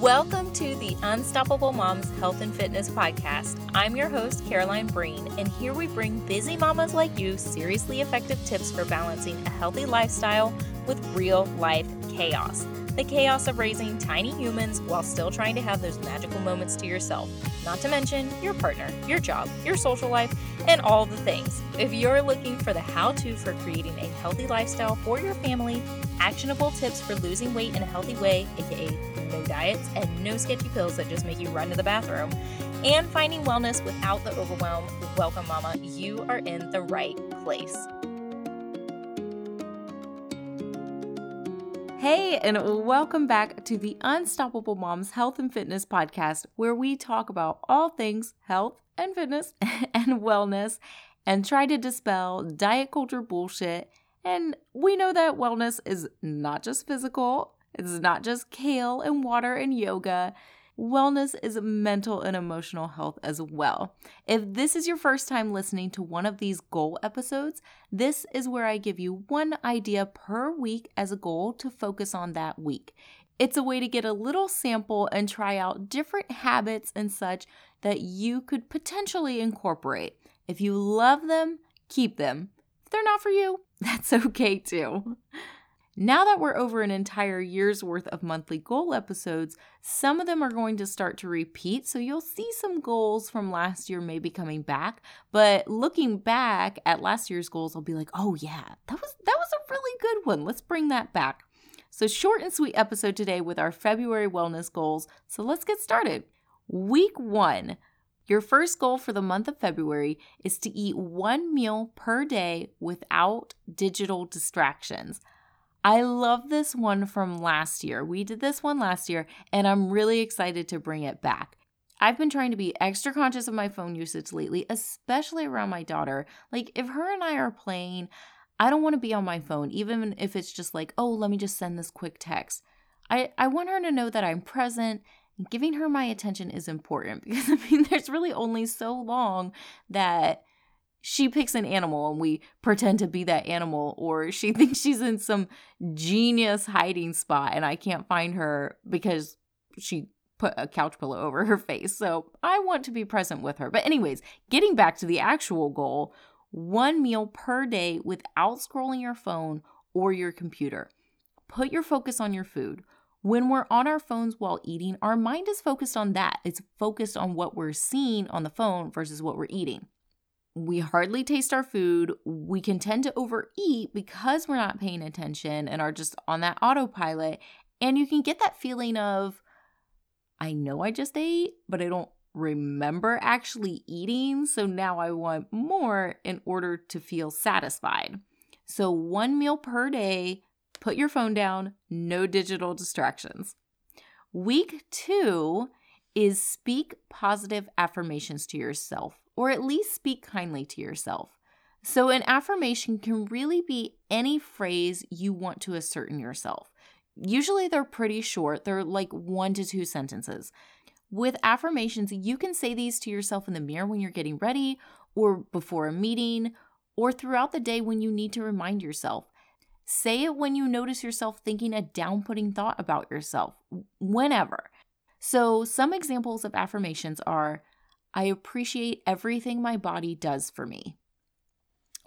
Welcome to the Unstoppable Moms Health and Fitness Podcast. I'm your host, Caroline Breen, and here we bring busy mamas like you seriously effective tips for balancing a healthy lifestyle with real life chaos. The chaos of raising tiny humans while still trying to have those magical moments to yourself, not to mention your partner, your job, your social life, and all the things. If you're looking for the how to for creating a healthy lifestyle for your family, actionable tips for losing weight in a healthy way, aka no diets and no sketchy pills that just make you run to the bathroom, and finding wellness without the overwhelm, welcome, Mama. You are in the right place. Hey, and welcome back to the Unstoppable Moms Health and Fitness Podcast, where we talk about all things health and fitness and wellness and try to dispel diet culture bullshit. And we know that wellness is not just physical, it's not just kale and water and yoga. Wellness is mental and emotional health as well. If this is your first time listening to one of these goal episodes, this is where I give you one idea per week as a goal to focus on that week. It's a way to get a little sample and try out different habits and such that you could potentially incorporate. If you love them, keep them. If they're not for you, that's okay too. Now that we're over an entire year's worth of monthly goal episodes, some of them are going to start to repeat. So you'll see some goals from last year maybe coming back. But looking back at last year's goals, I'll be like, oh yeah, that was that was a really good one. Let's bring that back. So short and sweet episode today with our February wellness goals. So let's get started. Week one. Your first goal for the month of February is to eat one meal per day without digital distractions. I love this one from last year. We did this one last year, and I'm really excited to bring it back. I've been trying to be extra conscious of my phone usage lately, especially around my daughter. Like, if her and I are playing, I don't want to be on my phone, even if it's just like, oh, let me just send this quick text. I, I want her to know that I'm present giving her my attention is important because I mean, there's really only so long that she picks an animal and we pretend to be that animal, or she thinks she's in some genius hiding spot and I can't find her because she put a couch pillow over her face. So I want to be present with her. But, anyways, getting back to the actual goal one meal per day without scrolling your phone or your computer. Put your focus on your food. When we're on our phones while eating, our mind is focused on that. It's focused on what we're seeing on the phone versus what we're eating we hardly taste our food. We can tend to overeat because we're not paying attention and are just on that autopilot. And you can get that feeling of, I know I just ate, but I don't remember actually eating. So now I want more in order to feel satisfied. So, one meal per day, put your phone down, no digital distractions. Week two is speak positive affirmations to yourself or at least speak kindly to yourself. So, an affirmation can really be any phrase you want to assert in yourself. Usually, they're pretty short, they're like one to two sentences. With affirmations, you can say these to yourself in the mirror when you're getting ready, or before a meeting, or throughout the day when you need to remind yourself. Say it when you notice yourself thinking a down putting thought about yourself, whenever. So, some examples of affirmations are I appreciate everything my body does for me.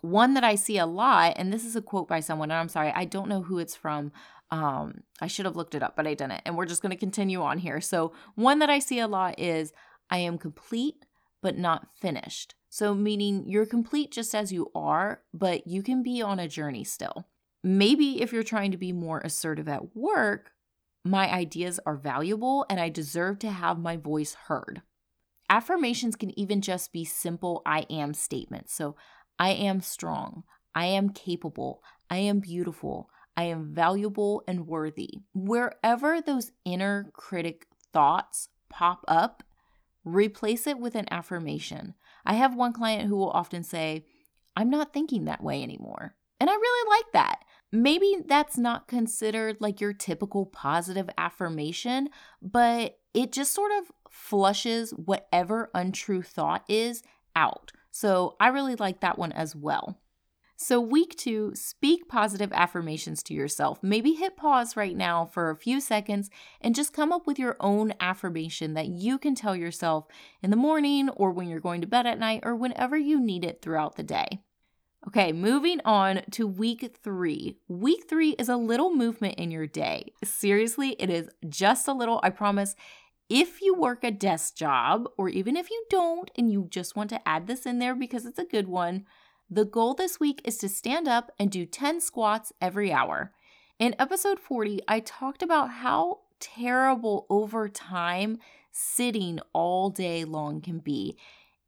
One that I see a lot, and this is a quote by someone, and I'm sorry, I don't know who it's from. Um, I should have looked it up, but I didn't. And we're just going to continue on here. So, one that I see a lot is I am complete, but not finished. So, meaning you're complete just as you are, but you can be on a journey still. Maybe if you're trying to be more assertive at work, my ideas are valuable and I deserve to have my voice heard. Affirmations can even just be simple I am statements. So, I am strong. I am capable. I am beautiful. I am valuable and worthy. Wherever those inner critic thoughts pop up, replace it with an affirmation. I have one client who will often say, I'm not thinking that way anymore. And I really like that. Maybe that's not considered like your typical positive affirmation, but it just sort of flushes whatever untrue thought is out. So I really like that one as well. So, week two, speak positive affirmations to yourself. Maybe hit pause right now for a few seconds and just come up with your own affirmation that you can tell yourself in the morning or when you're going to bed at night or whenever you need it throughout the day. Okay, moving on to week three. Week three is a little movement in your day. Seriously, it is just a little, I promise. If you work a desk job, or even if you don't and you just want to add this in there because it's a good one, the goal this week is to stand up and do 10 squats every hour. In episode 40, I talked about how terrible over time sitting all day long can be.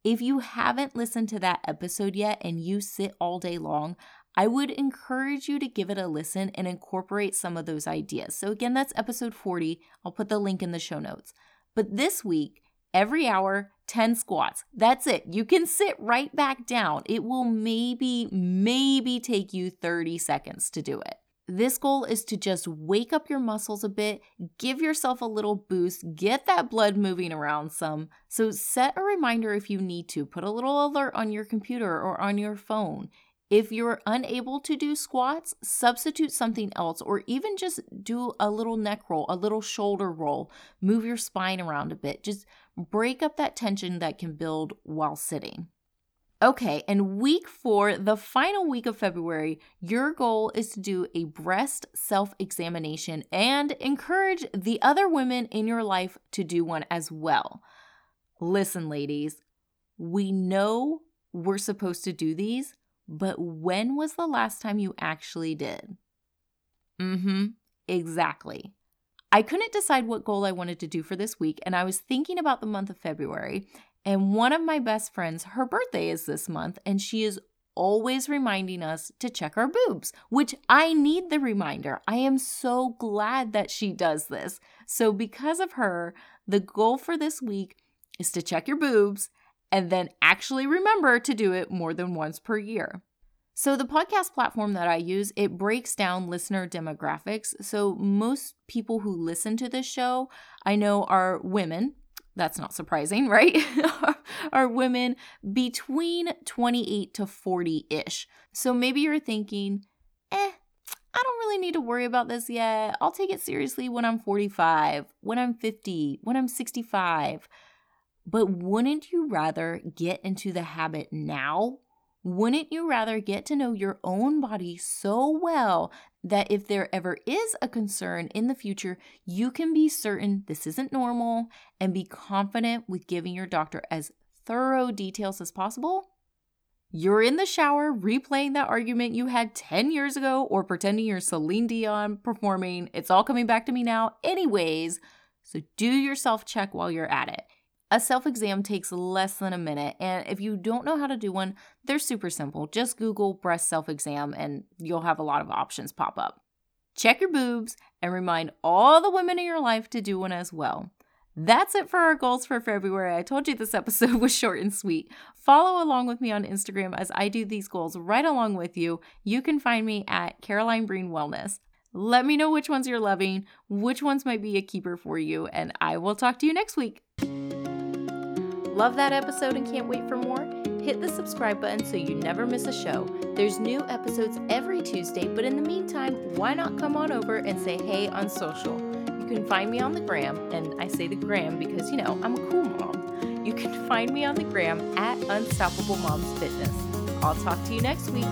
If you haven't listened to that episode yet and you sit all day long, I would encourage you to give it a listen and incorporate some of those ideas. So, again, that's episode 40. I'll put the link in the show notes. But this week, every hour, 10 squats. That's it. You can sit right back down. It will maybe, maybe take you 30 seconds to do it. This goal is to just wake up your muscles a bit, give yourself a little boost, get that blood moving around some. So, set a reminder if you need to. Put a little alert on your computer or on your phone. If you're unable to do squats, substitute something else, or even just do a little neck roll, a little shoulder roll. Move your spine around a bit. Just break up that tension that can build while sitting. Okay, and week four, the final week of February, your goal is to do a breast self examination and encourage the other women in your life to do one as well. Listen, ladies, we know we're supposed to do these, but when was the last time you actually did? Mm hmm, exactly. I couldn't decide what goal I wanted to do for this week, and I was thinking about the month of February and one of my best friends, her birthday is this month, and she is always reminding us to check our boobs, which I need the reminder. I am so glad that she does this. So, because of her, the goal for this week is to check your boobs and then actually remember to do it more than once per year. So the podcast platform that I use, it breaks down listener demographics. So most people who listen to this show, I know are women that's not surprising, right? are women between 28 to 40 ish. So maybe you're thinking, eh, I don't really need to worry about this yet. I'll take it seriously when I'm 45, when I'm 50, when I'm 65. But wouldn't you rather get into the habit now wouldn't you rather get to know your own body so well that if there ever is a concern in the future, you can be certain this isn't normal and be confident with giving your doctor as thorough details as possible? You're in the shower replaying that argument you had 10 years ago or pretending you're Celine Dion performing. It's all coming back to me now, anyways. So do your self check while you're at it. A self exam takes less than a minute, and if you don't know how to do one, they're super simple. Just Google breast self exam and you'll have a lot of options pop up. Check your boobs and remind all the women in your life to do one as well. That's it for our goals for February. I told you this episode was short and sweet. Follow along with me on Instagram as I do these goals right along with you. You can find me at Caroline Breen Wellness. Let me know which ones you're loving, which ones might be a keeper for you, and I will talk to you next week. Love that episode and can't wait for more? Hit the subscribe button so you never miss a show. There's new episodes every Tuesday, but in the meantime, why not come on over and say hey on social? You can find me on the gram, and I say the gram because, you know, I'm a cool mom. You can find me on the gram at Unstoppable Moms Fitness. I'll talk to you next week.